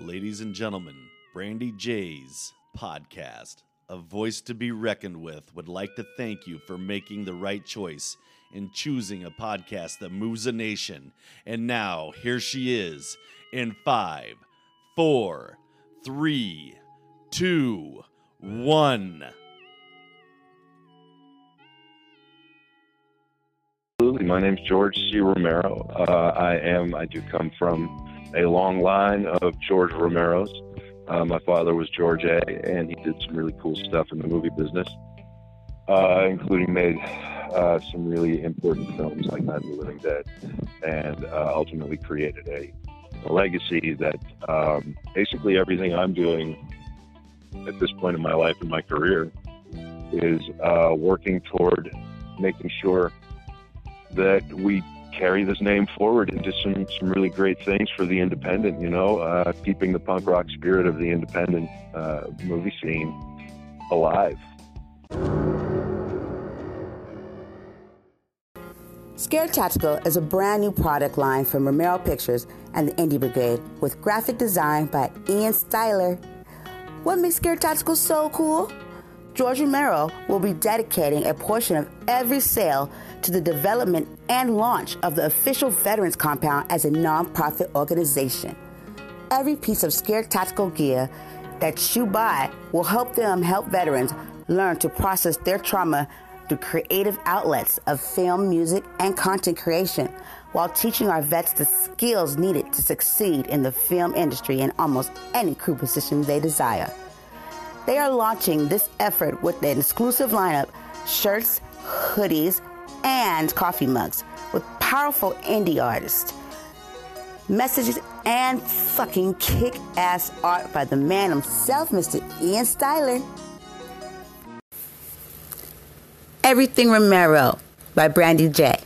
Ladies and gentlemen, Brandy J's podcast, A Voice to Be Reckoned with, would like to thank you for making the right choice in choosing a podcast that moves a nation. And now, here she is in five, four, three, two, one. Absolutely. My name's George C. Romero. Uh, I am, I do come from a long line of George Romeros. Uh, my father was George A., and he did some really cool stuff in the movie business, uh, including made uh, some really important films like Night of the Living Dead, and uh, ultimately created a, a legacy that um, basically everything I'm doing at this point in my life and my career is uh, working toward making sure that we carry this name forward into some, some really great things for the independent, you know, uh, keeping the punk rock spirit of the independent uh, movie scene alive. Scared Tactical is a brand new product line from Romero Pictures and the Indie Brigade with graphic design by Ian Styler. What makes Scared Tactical so cool? George Romero will be dedicating a portion of every sale to the development and launch of the official Veterans Compound as a nonprofit organization. Every piece of Scared Tactical gear that you buy will help them help veterans learn to process their trauma through creative outlets of film, music, and content creation while teaching our vets the skills needed to succeed in the film industry in almost any crew position they desire. They are launching this effort with an exclusive lineup shirts, hoodies, and coffee mugs with powerful indie artists, messages, and fucking kick ass art by the man himself, Mr. Ian Styler. Everything Romero by Brandy J.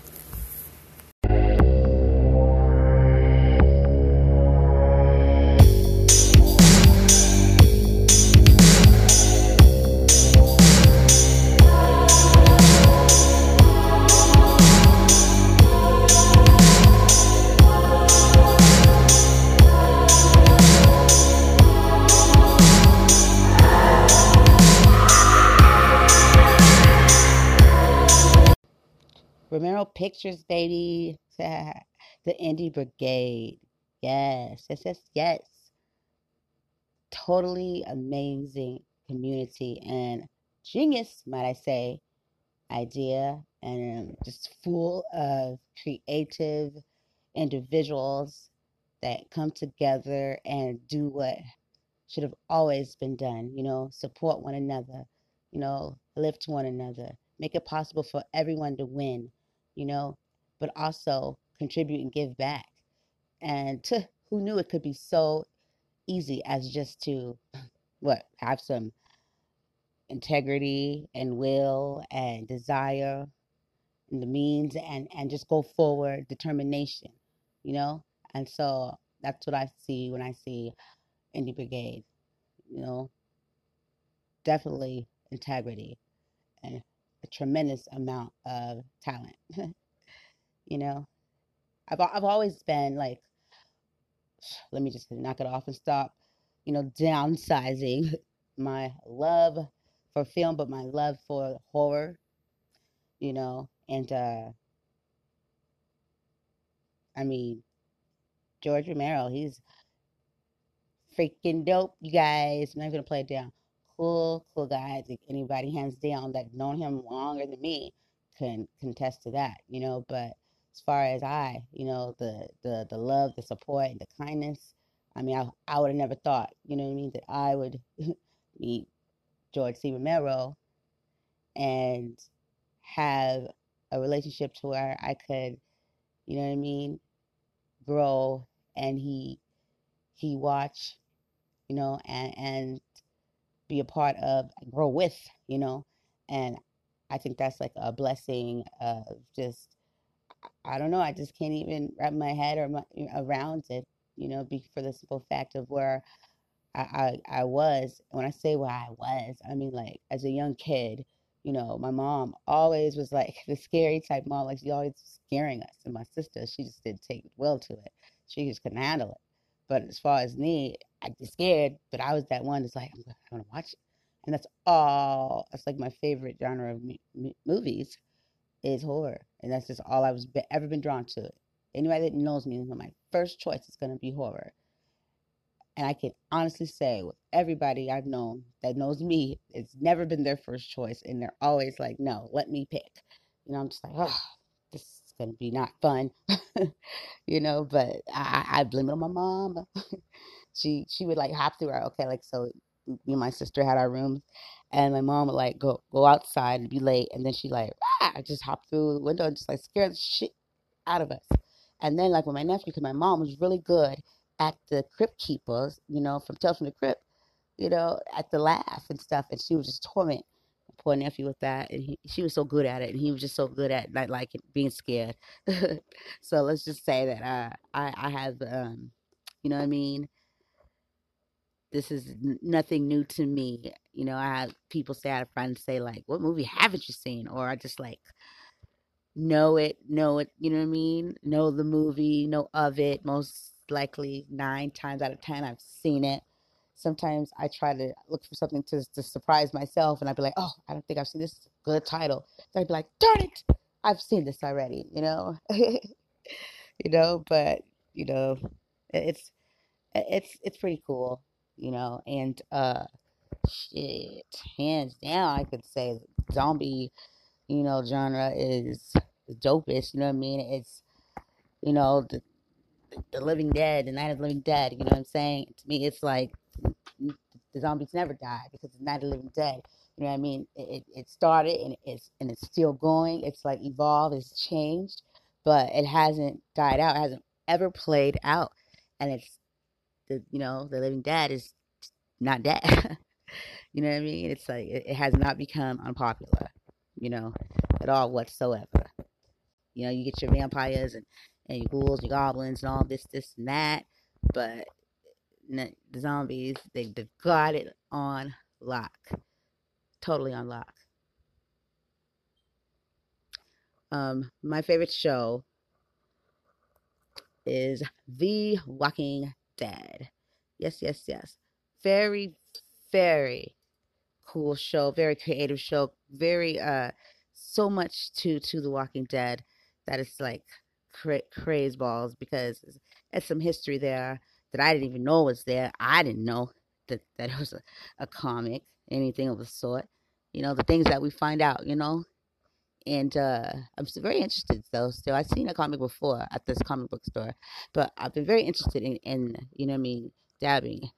Pictures, baby. the Indie Brigade. Yes, yes, yes, yes. Totally amazing community and genius, might I say, idea, and just full of creative individuals that come together and do what should have always been done, you know, support one another, you know, lift one another, make it possible for everyone to win you know, but also contribute and give back. And to who knew it could be so easy as just to what have some integrity and will and desire and the means and and just go forward determination you know? And so that's what i see when i see indie brigade you know? Definitely integrity a tremendous amount of talent. you know, I've I've always been like, let me just knock it off and stop. You know, downsizing my love for film, but my love for horror. You know, and uh I mean, George Romero, he's freaking dope, you guys. I'm not gonna play it down cool, cool guy. I think anybody hands down that known him longer than me can contest to that, you know. But as far as I, you know, the the the love, the support, and the kindness, I mean, I I would have never thought, you know what I mean, that I would meet George C. Romero and have a relationship to where I could, you know what I mean, grow and he he watch, you know, and and be a part of, grow with, you know. And I think that's like a blessing of just, I don't know, I just can't even wrap my head or my, around it, you know, be for the simple fact of where I, I, I was. When I say where I was, I mean like as a young kid, you know, my mom always was like the scary type mom, like she always scaring us. And my sister, she just didn't take well to it. She just couldn't handle it. But as far as me, I'd be scared, but I was that one that's like, I'm going to watch it. And that's all, that's like my favorite genre of movies is horror. And that's just all I was be- ever been drawn to. Anybody that knows me, my first choice is going to be horror. And I can honestly say, with everybody I've known that knows me, it's never been their first choice. And they're always like, no, let me pick. You know, I'm just like, oh, this is going to be not fun. you know, but I, I blame it on my mom. she she would like hop through our okay, like so me and my sister had our rooms and my mom would like go go outside and be late and then she like ah, just hop through the window and just like scare the shit out of us. And then like with my nephew, because my mom was really good at the crypt keepers, you know, from Tales from the Crypt, you know, at the laugh and stuff, and she was just torment poor nephew with that, and he, she was so good at it, and he was just so good at not like being scared. so let's just say that I I, I have, um, you know what I mean. This is nothing new to me. You know, I have people say I have friends say like, "What movie haven't you seen?" Or I just like know it, know it. You know what I mean? Know the movie, know of it. Most likely nine times out of ten, I've seen it sometimes I try to look for something to, to surprise myself, and I'd be like, oh, I don't think I've seen this good title. So I'd be like, darn it, I've seen this already, you know, you know. But you know, it's it's it's pretty cool, you know. And uh, shit, hands down, I could say zombie, you know, genre is the dopest. You know what I mean? It's you know the the Living Dead, the Night of the Living Dead. You know what I'm saying? To me, it's like the zombies never die because it's not a living dead. You know what I mean? It, it started and it's and it's still going. It's like evolved, it's changed, but it hasn't died out. It hasn't ever played out, and it's the you know the living dead is not dead. you know what I mean? It's like it, it has not become unpopular. You know, at all whatsoever. You know, you get your vampires and and your ghouls, your goblins, and all this, this, and that, but zombies, they, they've got it on lock. Totally on lock. Um, my favorite show is The Walking Dead. Yes, yes, yes. Very, very cool show, very creative show, very uh so much to to The Walking Dead that it's like cra- craze balls because it's some history there that I didn't even know was there. I didn't know that that it was a, a comic, anything of the sort. You know, the things that we find out, you know. And uh, I'm very interested though. Still, I've seen a comic before at this comic book store, but I've been very interested in, in you know, I mean, dabbing,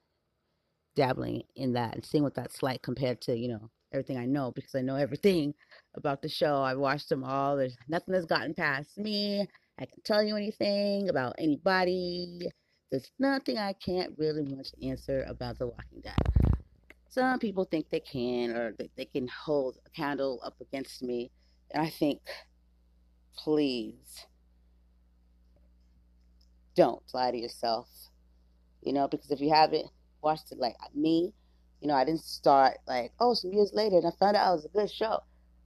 dabbling in that and seeing what that's like compared to you know everything I know because I know everything about the show. I've watched them all. There's nothing that's gotten past me. I can tell you anything about anybody. There's nothing I can't really much answer about The Walking Dead. Some people think they can or that they can hold a candle up against me. And I think, please, don't lie to yourself. You know, because if you haven't watched it like me, you know, I didn't start like, oh, some years later and I found out it was a good show.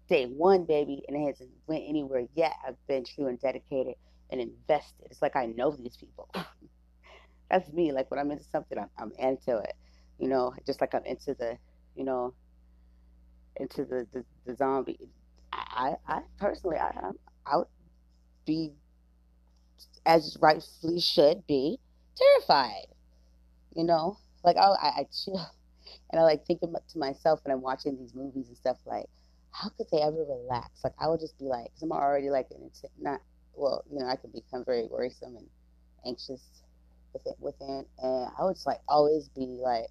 Day one, baby, and it hasn't went anywhere yet. I've been true and dedicated and invested. It's like I know these people. that's me. Like when I'm into something, I'm, I'm into it. You know, just like I'm into the, you know, into the the, the zombie. I, I personally, I, I would be, as rightfully should be, terrified. You know, like I, I, I chill, and I like think to myself when I'm watching these movies and stuff. Like, how could they ever relax? Like I would just be like, because I'm already like, not well, you know, I could become very worrisome and anxious within, within, and I would just like always be like,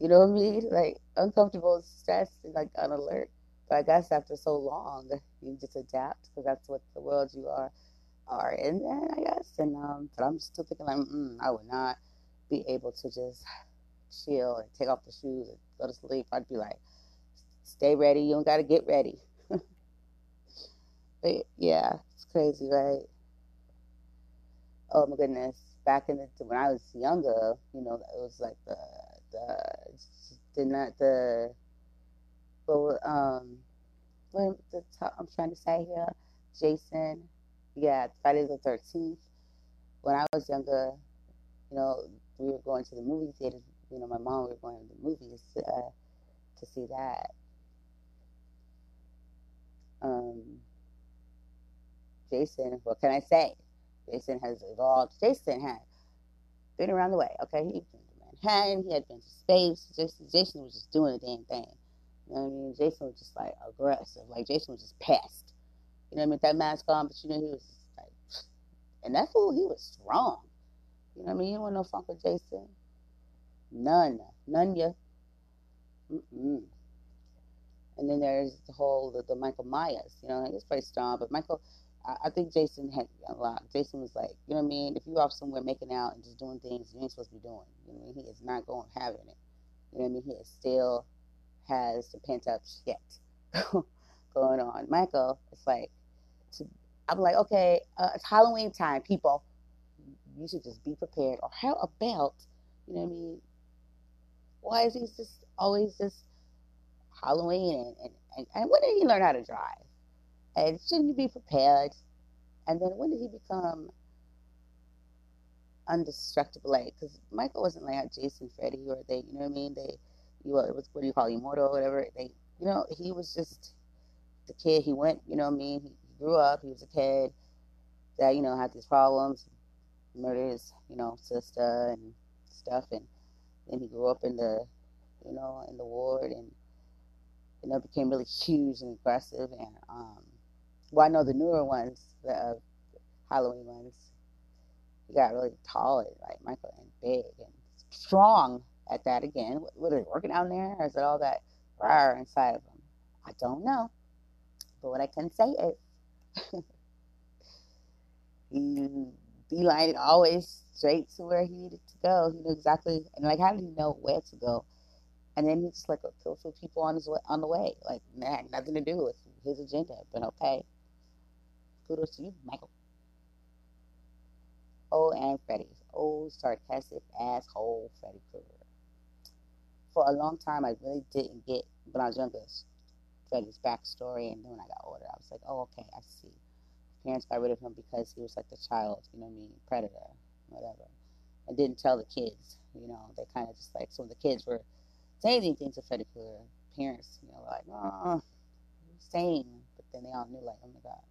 you know what I mean, like uncomfortable, stressed, and like on alert. But I guess after so long, you just adapt because that's what the world you are are in there, I guess. And um, but I'm still thinking like, mm, I would not be able to just chill and take off the shoes and go to sleep. I'd be like, stay ready. You don't got to get ready. but yeah, it's crazy, right? Oh my goodness back in the when I was younger, you know, it was like the the did not the but um what the top, I'm trying to say here, Jason, yeah, Friday the Thirteenth. When I was younger, you know, we were going to the movie theater. You know, my mom were going to the movies uh, to see that. Um, Jason, what can I say? Jason has evolved. Jason had been around the way. Okay, he'd been to Manhattan. He had been to space. Jason, Jason was just doing the damn thing. You know what I mean? Jason was just like aggressive. Like Jason was just pissed. You know what I mean? That mask on, but you know he was like, and that fool, he was strong. You know what I mean? You want no funk with Jason. None, none ya. Mm-mm. And then there's the whole the, the Michael Myers. You know, he's pretty strong, but Michael I, I think Jason had a lot. Jason was like, you know what I mean? If you off somewhere making out and just doing things you ain't supposed to be doing, you know what I mean? He is not going having it. You know what I mean? He is still has the pent up shit going on. Michael, it's like, to, I'm like, okay, uh, it's Halloween time, people. You should just be prepared. Or how about, you know what I mean? Why is he just always just Halloween and, and, and when did he learn how to drive? And shouldn't you be prepared? And then when did he become undestructible? Like, because Michael wasn't like Jason, Freddy, or they, you know what I mean? They, you what, what do you call it, immortal, or whatever? They, you know, he was just the kid. He went, you know what I mean? He grew up. He was a kid that you know had these problems, murdered his, you know, sister and stuff, and then he grew up in the, you know, in the ward and you know became really huge and aggressive and um well, I know the newer ones, the uh, Halloween ones, he got really tall, and, like Michael, and big and strong at that again. What, are they working out there? Or is it all that fire inside of him? I don't know. But what I can say is he beelined always straight to where he needed to go. He knew exactly, and like, how did he know where to go? And then he just like killed some people on his way, on the way. Like, had nothing to do with his agenda, but okay. Kudos to Michael. Oh, and Freddy. Oh, sarcastic asshole Freddy Krueger. For a long time, I really didn't get, when I was younger, Freddy's backstory. And then when I got older, I was like, oh, okay, I see. Parents got rid of him because he was like the child, you know what I mean, predator, whatever. And didn't tell the kids, you know, they kind of just like, so when the kids were saying things to Freddy Krueger, parents, you know, were like, oh, same. But then they all knew, like, oh my gosh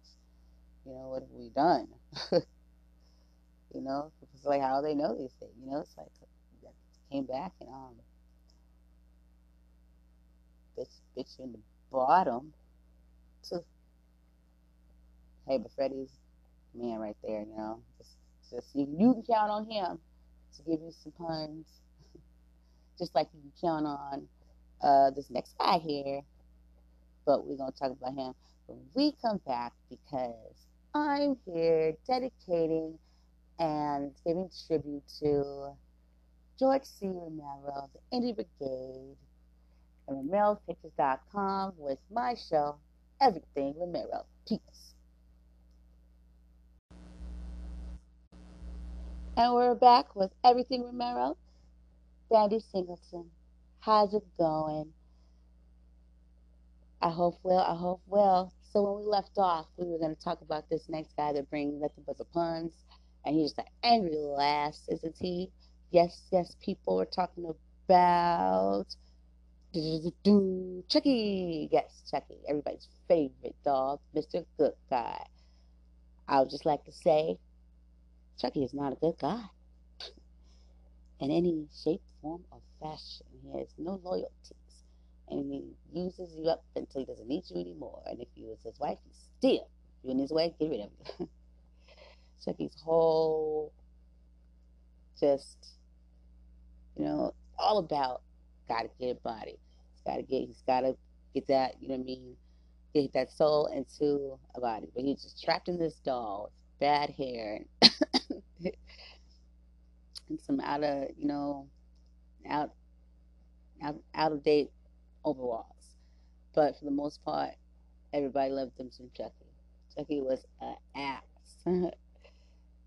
you know, what have we done? you know, it's like how they know these things. You know, it's like came back and um, bitch, bitch in the bottom. To hey, but Freddie's man right there. You know, just just you, you can count on him to give you some puns, just like you can count on uh, this next guy here. But we're gonna talk about him when we come back because I'm here dedicating and giving tribute to George C. Romero, the Indie Brigade, and RomeroPictures.com with my show, Everything Romero. Peace. And we're back with Everything Romero. Brandy Singleton. How's it going? I hope well. I hope well. So when we left off, we were going to talk about this next guy that brings nothing but the puns, and he's just an angry lass, isn't he? Yes, yes, people were talking about Chucky. Yes, Chucky, everybody's favorite dog, Mr. Good Guy. I would just like to say, Chucky is not a good guy in any shape, form, or fashion. He has no loyalty and he uses you up until he doesn't need you anymore. And if you was his wife, he's still, you're in his way, get rid of you. Chucky's whole, just, you know, all about gotta get a body. He's gotta get, he's gotta get that, you know what I mean, get that soul into a body. But he's just trapped in this doll with bad hair and, and some out of, you know, out, out, out of date overalls. But for the most part, everybody loved him some Chucky. Chucky was an ass.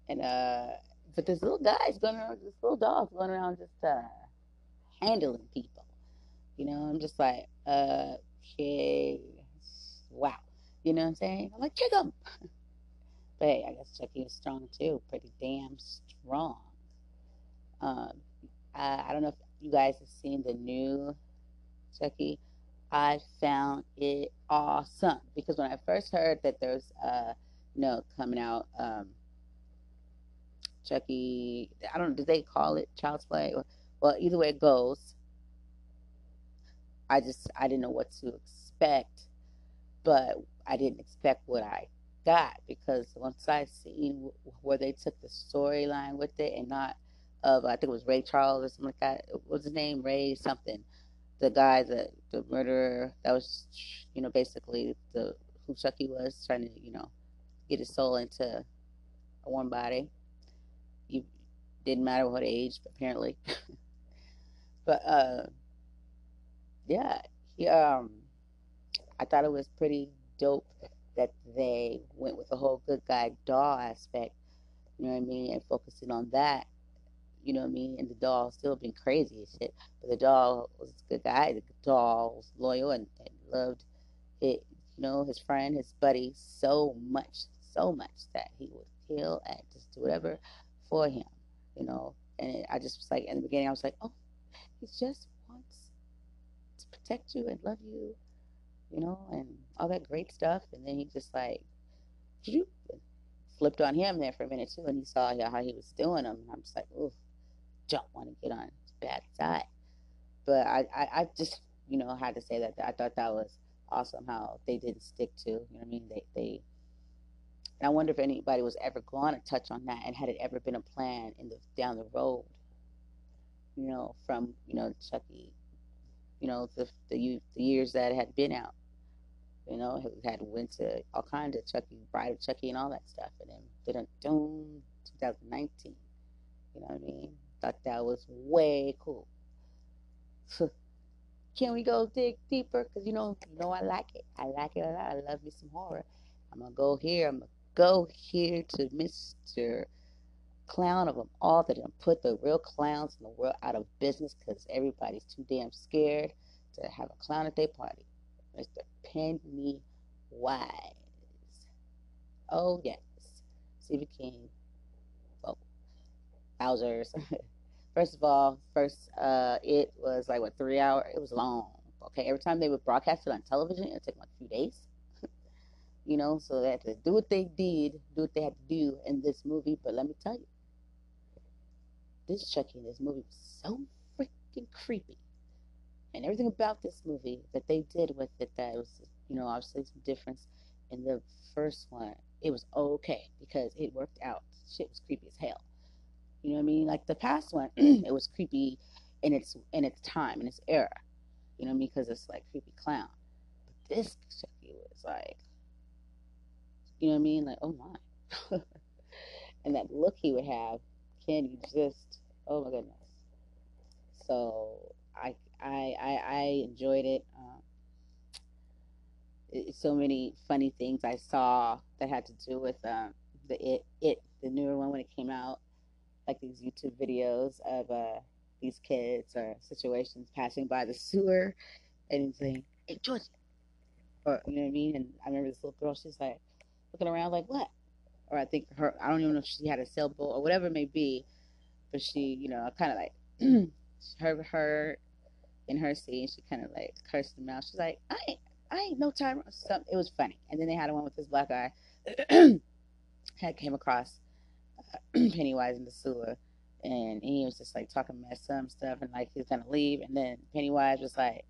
and uh but this little guy's going around this little dog's going around just uh handling people. You know, I'm just like, uh okay wow. You know what I'm saying? I'm like, kick him But hey, I guess Chucky was strong too, pretty damn strong. Um, I don't know if you guys have seen the new Chucky. I found it awesome because when I first heard that there's uh you know coming out um Chucky I don't know did they call it Child's Play well either way it goes I just I didn't know what to expect but I didn't expect what I got because once I seen where they took the storyline with it and not of I think it was Ray Charles or something like that. What was his name? Ray something. The guy that the murderer that was you know basically the who Chucky was trying to you know get his soul into a warm body. You didn't matter what age apparently. but uh yeah, he um I thought it was pretty dope that they went with the whole good guy doll aspect, you know what I mean, and focusing on that, you know what I mean, and the doll still being crazy as shit, but the doll was a good guy, the doll was loyal and, and loved it, you know, his friend, his buddy so much, so much that he would kill and just do whatever for him, you know, and it, I just was like, in the beginning, I was like, oh, he just wants to protect you and love you you know, and all that great stuff. And then he just like flipped on him there for a minute too, and he saw how he was doing him. And I'm just like, oof, don't want to get on his bad side. But I, I, I just, you know, had to say that I thought that was awesome how they didn't stick to, you know what I mean? They, they, and I wonder if anybody was ever going to touch on that, and had it ever been a plan in the down the road, you know, from you know Chucky, you know, the the, the years that had been out you know, had went to all kinds of Chucky, Bride of Chucky, and all that stuff, and then didn't doom 2019. You know what I mean? Thought that was way cool. Can we go dig deeper? Cause you know, you know, I like it. I like it a lot. I love me some horror. I'm gonna go here. I'm gonna go here to Mr. Clown of them all that done put the real clowns in the world out of business because everybody's too damn scared to have a clown at their party. Mr. Pennywise. Oh, yes. Stephen King. Oh, Bowser's. first of all, first, uh, it was like, what, three hours? It was long. Okay, every time they would broadcast it on television, it took like a few days. you know, so they had to do what they did, do what they had to do in this movie. But let me tell you, this Chucky in this movie was so freaking creepy and everything about this movie that they did with it that was you know obviously some difference in the first one it was okay because it worked out shit was creepy as hell you know what i mean? Like the past one it was creepy in its in its time in its era. You know what i mean? Because it's like creepy clown. But this Chucky was like you know what i mean? Like oh my. And that look he would have can you just oh my goodness. So I I I, I enjoyed it. Um, it. So many funny things I saw that had to do with um, the it it the newer one when it came out, like these YouTube videos of uh, these kids or situations passing by the sewer, and saying, "Hey George," or you know what I mean. And I remember this little girl, she's like looking around like, "What?" Or I think her, I don't even know if she had a sailboat or whatever it may be, but she, you know, kind of like her her in her scene, she kind of like cursed him out. She's like, I ain't, I ain't no time. Something. It was funny. And then they had one with this black guy. had came across Pennywise in the sewer, and he was just like talking mess some stuff, and like he's gonna leave, and then Pennywise was like,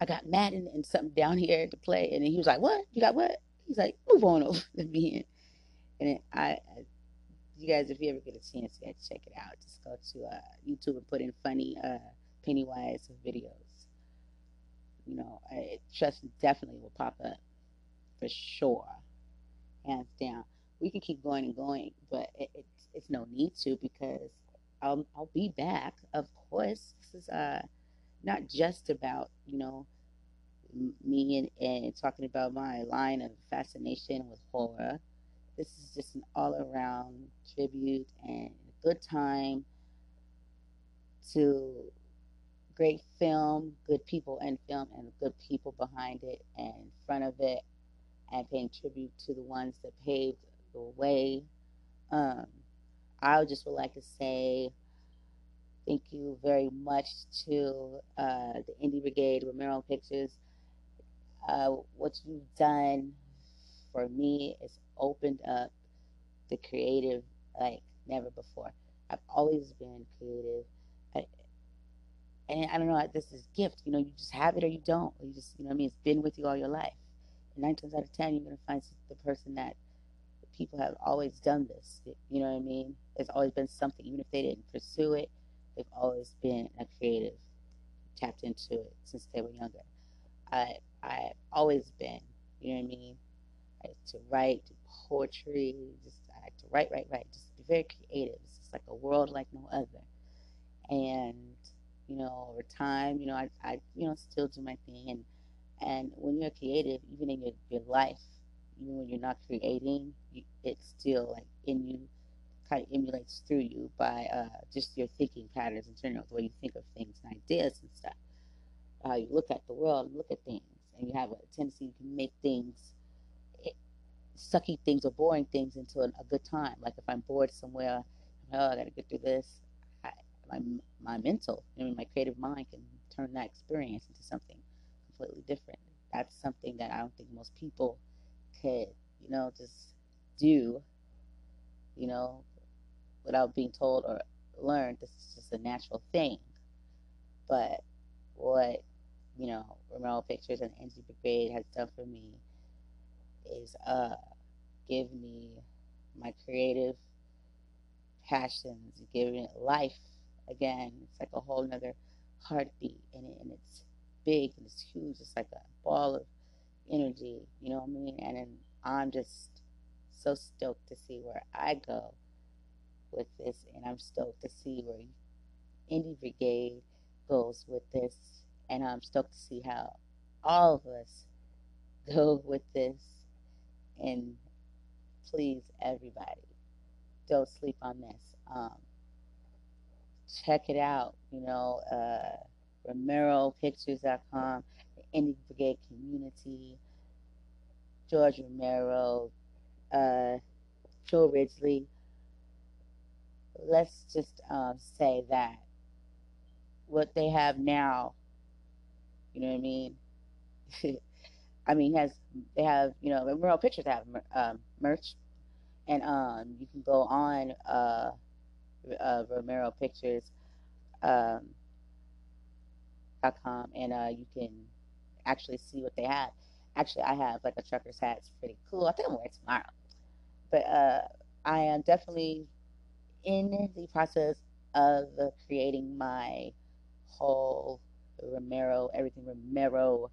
I got Madden and something down here to play, and then he was like, What? You got what? He's like, Move on over to me. And then I, I you guys, if you ever get a chance, you guys check it out. Just go to uh, YouTube and put in funny uh, Pennywise videos. You know, it just definitely will pop up for sure, hands down. We can keep going and going, but it, it's it's no need to because I'll I'll be back. Of course, this is uh not just about you know me and, and talking about my line of fascination with horror. This is just an all around tribute and a good time to great film, good people in film, and good people behind it and in front of it, and paying tribute to the ones that paved the way. Um, I just would like to say thank you very much to uh, the Indie Brigade, Romero Pictures. Uh, what you've done for me is opened up the creative like never before. I've always been creative. I, and I don't know, this is gift. You know, you just have it or you don't. You just, you know, I mean, it's been with you all your life. And nine times out of ten, you're gonna find the person that people have always done this. You know what I mean? There's always been something, even if they didn't pursue it, they've always been a creative, tapped into it since they were younger. I I've always been, you know what I mean? I like to write, poetry, just I like to write, write, write, just be very creative. It's just like a world like no other. And, you know, over time, you know, I, I you know, still do my thing and and when you're creative, even in your, your life, when you're not creating, you, it's still like in you, kind of emulates through you by uh, just your thinking patterns in general, the way you think of things and ideas and stuff, how you look at the world and look at things, and you have a tendency to make things, it, sucky things or boring things into a, a good time. Like if I'm bored somewhere, oh, I got to get through this. I, my my mental, I mean, my creative mind can turn that experience into something completely different. That's something that I don't think most people could, you know, just do, you know, without being told or learned. This is just a natural thing. But what, you know, Romero Pictures and Indie Brigade has done for me is uh, give me my creative passions, giving it life again. It's like a whole nother heartbeat in it, and it's big and it's huge. It's like a ball of energy, you know what I mean? And then I'm just so stoked to see where I go with this, and I'm stoked to see where Indie Brigade goes with this, and I'm stoked to see how all of us go with this. And please, everybody, don't sleep on this. Um, check it out. You know, uh, RomeroPictures.com Indie Brigade community, George Romero, uh, Joe Ridgely. Let's just um, say that what they have now, you know what I mean? I mean, has they have you know Romero Pictures have um, merch, and um, you can go on uh, uh, Romero Pictures um, com and uh, you can actually see what they have. Actually, I have like a trucker's hat. It's pretty cool. I think I'm wearing it tomorrow. But uh, I am definitely in the process of creating my whole Romero, everything Romero,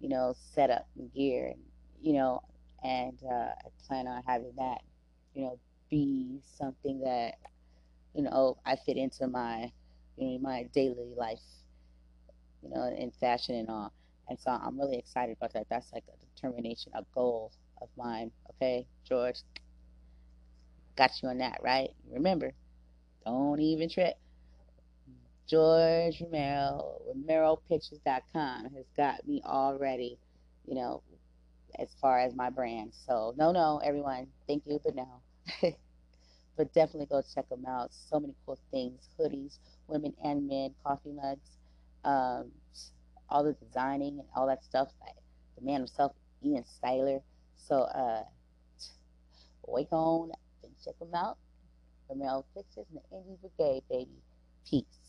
you know, setup and gear, and you know, and uh, I plan on having that, you know, be something that, you know, I fit into my, you know, my daily life, you know, in fashion and all. And so I'm really excited about that. That's like a determination, a goal of mine. Okay, George, got you on that, right? Remember, don't even trip. George Romero, RomeroPictures.com has got me already, you know, as far as my brand. So, no, no, everyone, thank you, but no. but definitely go check them out. So many cool things hoodies, women and men, coffee mugs. Um, all the designing and all that stuff by the man himself, Ian Styler. So uh, wake on and check them out. Romero Pictures and the Indie Brigade, baby. Peace.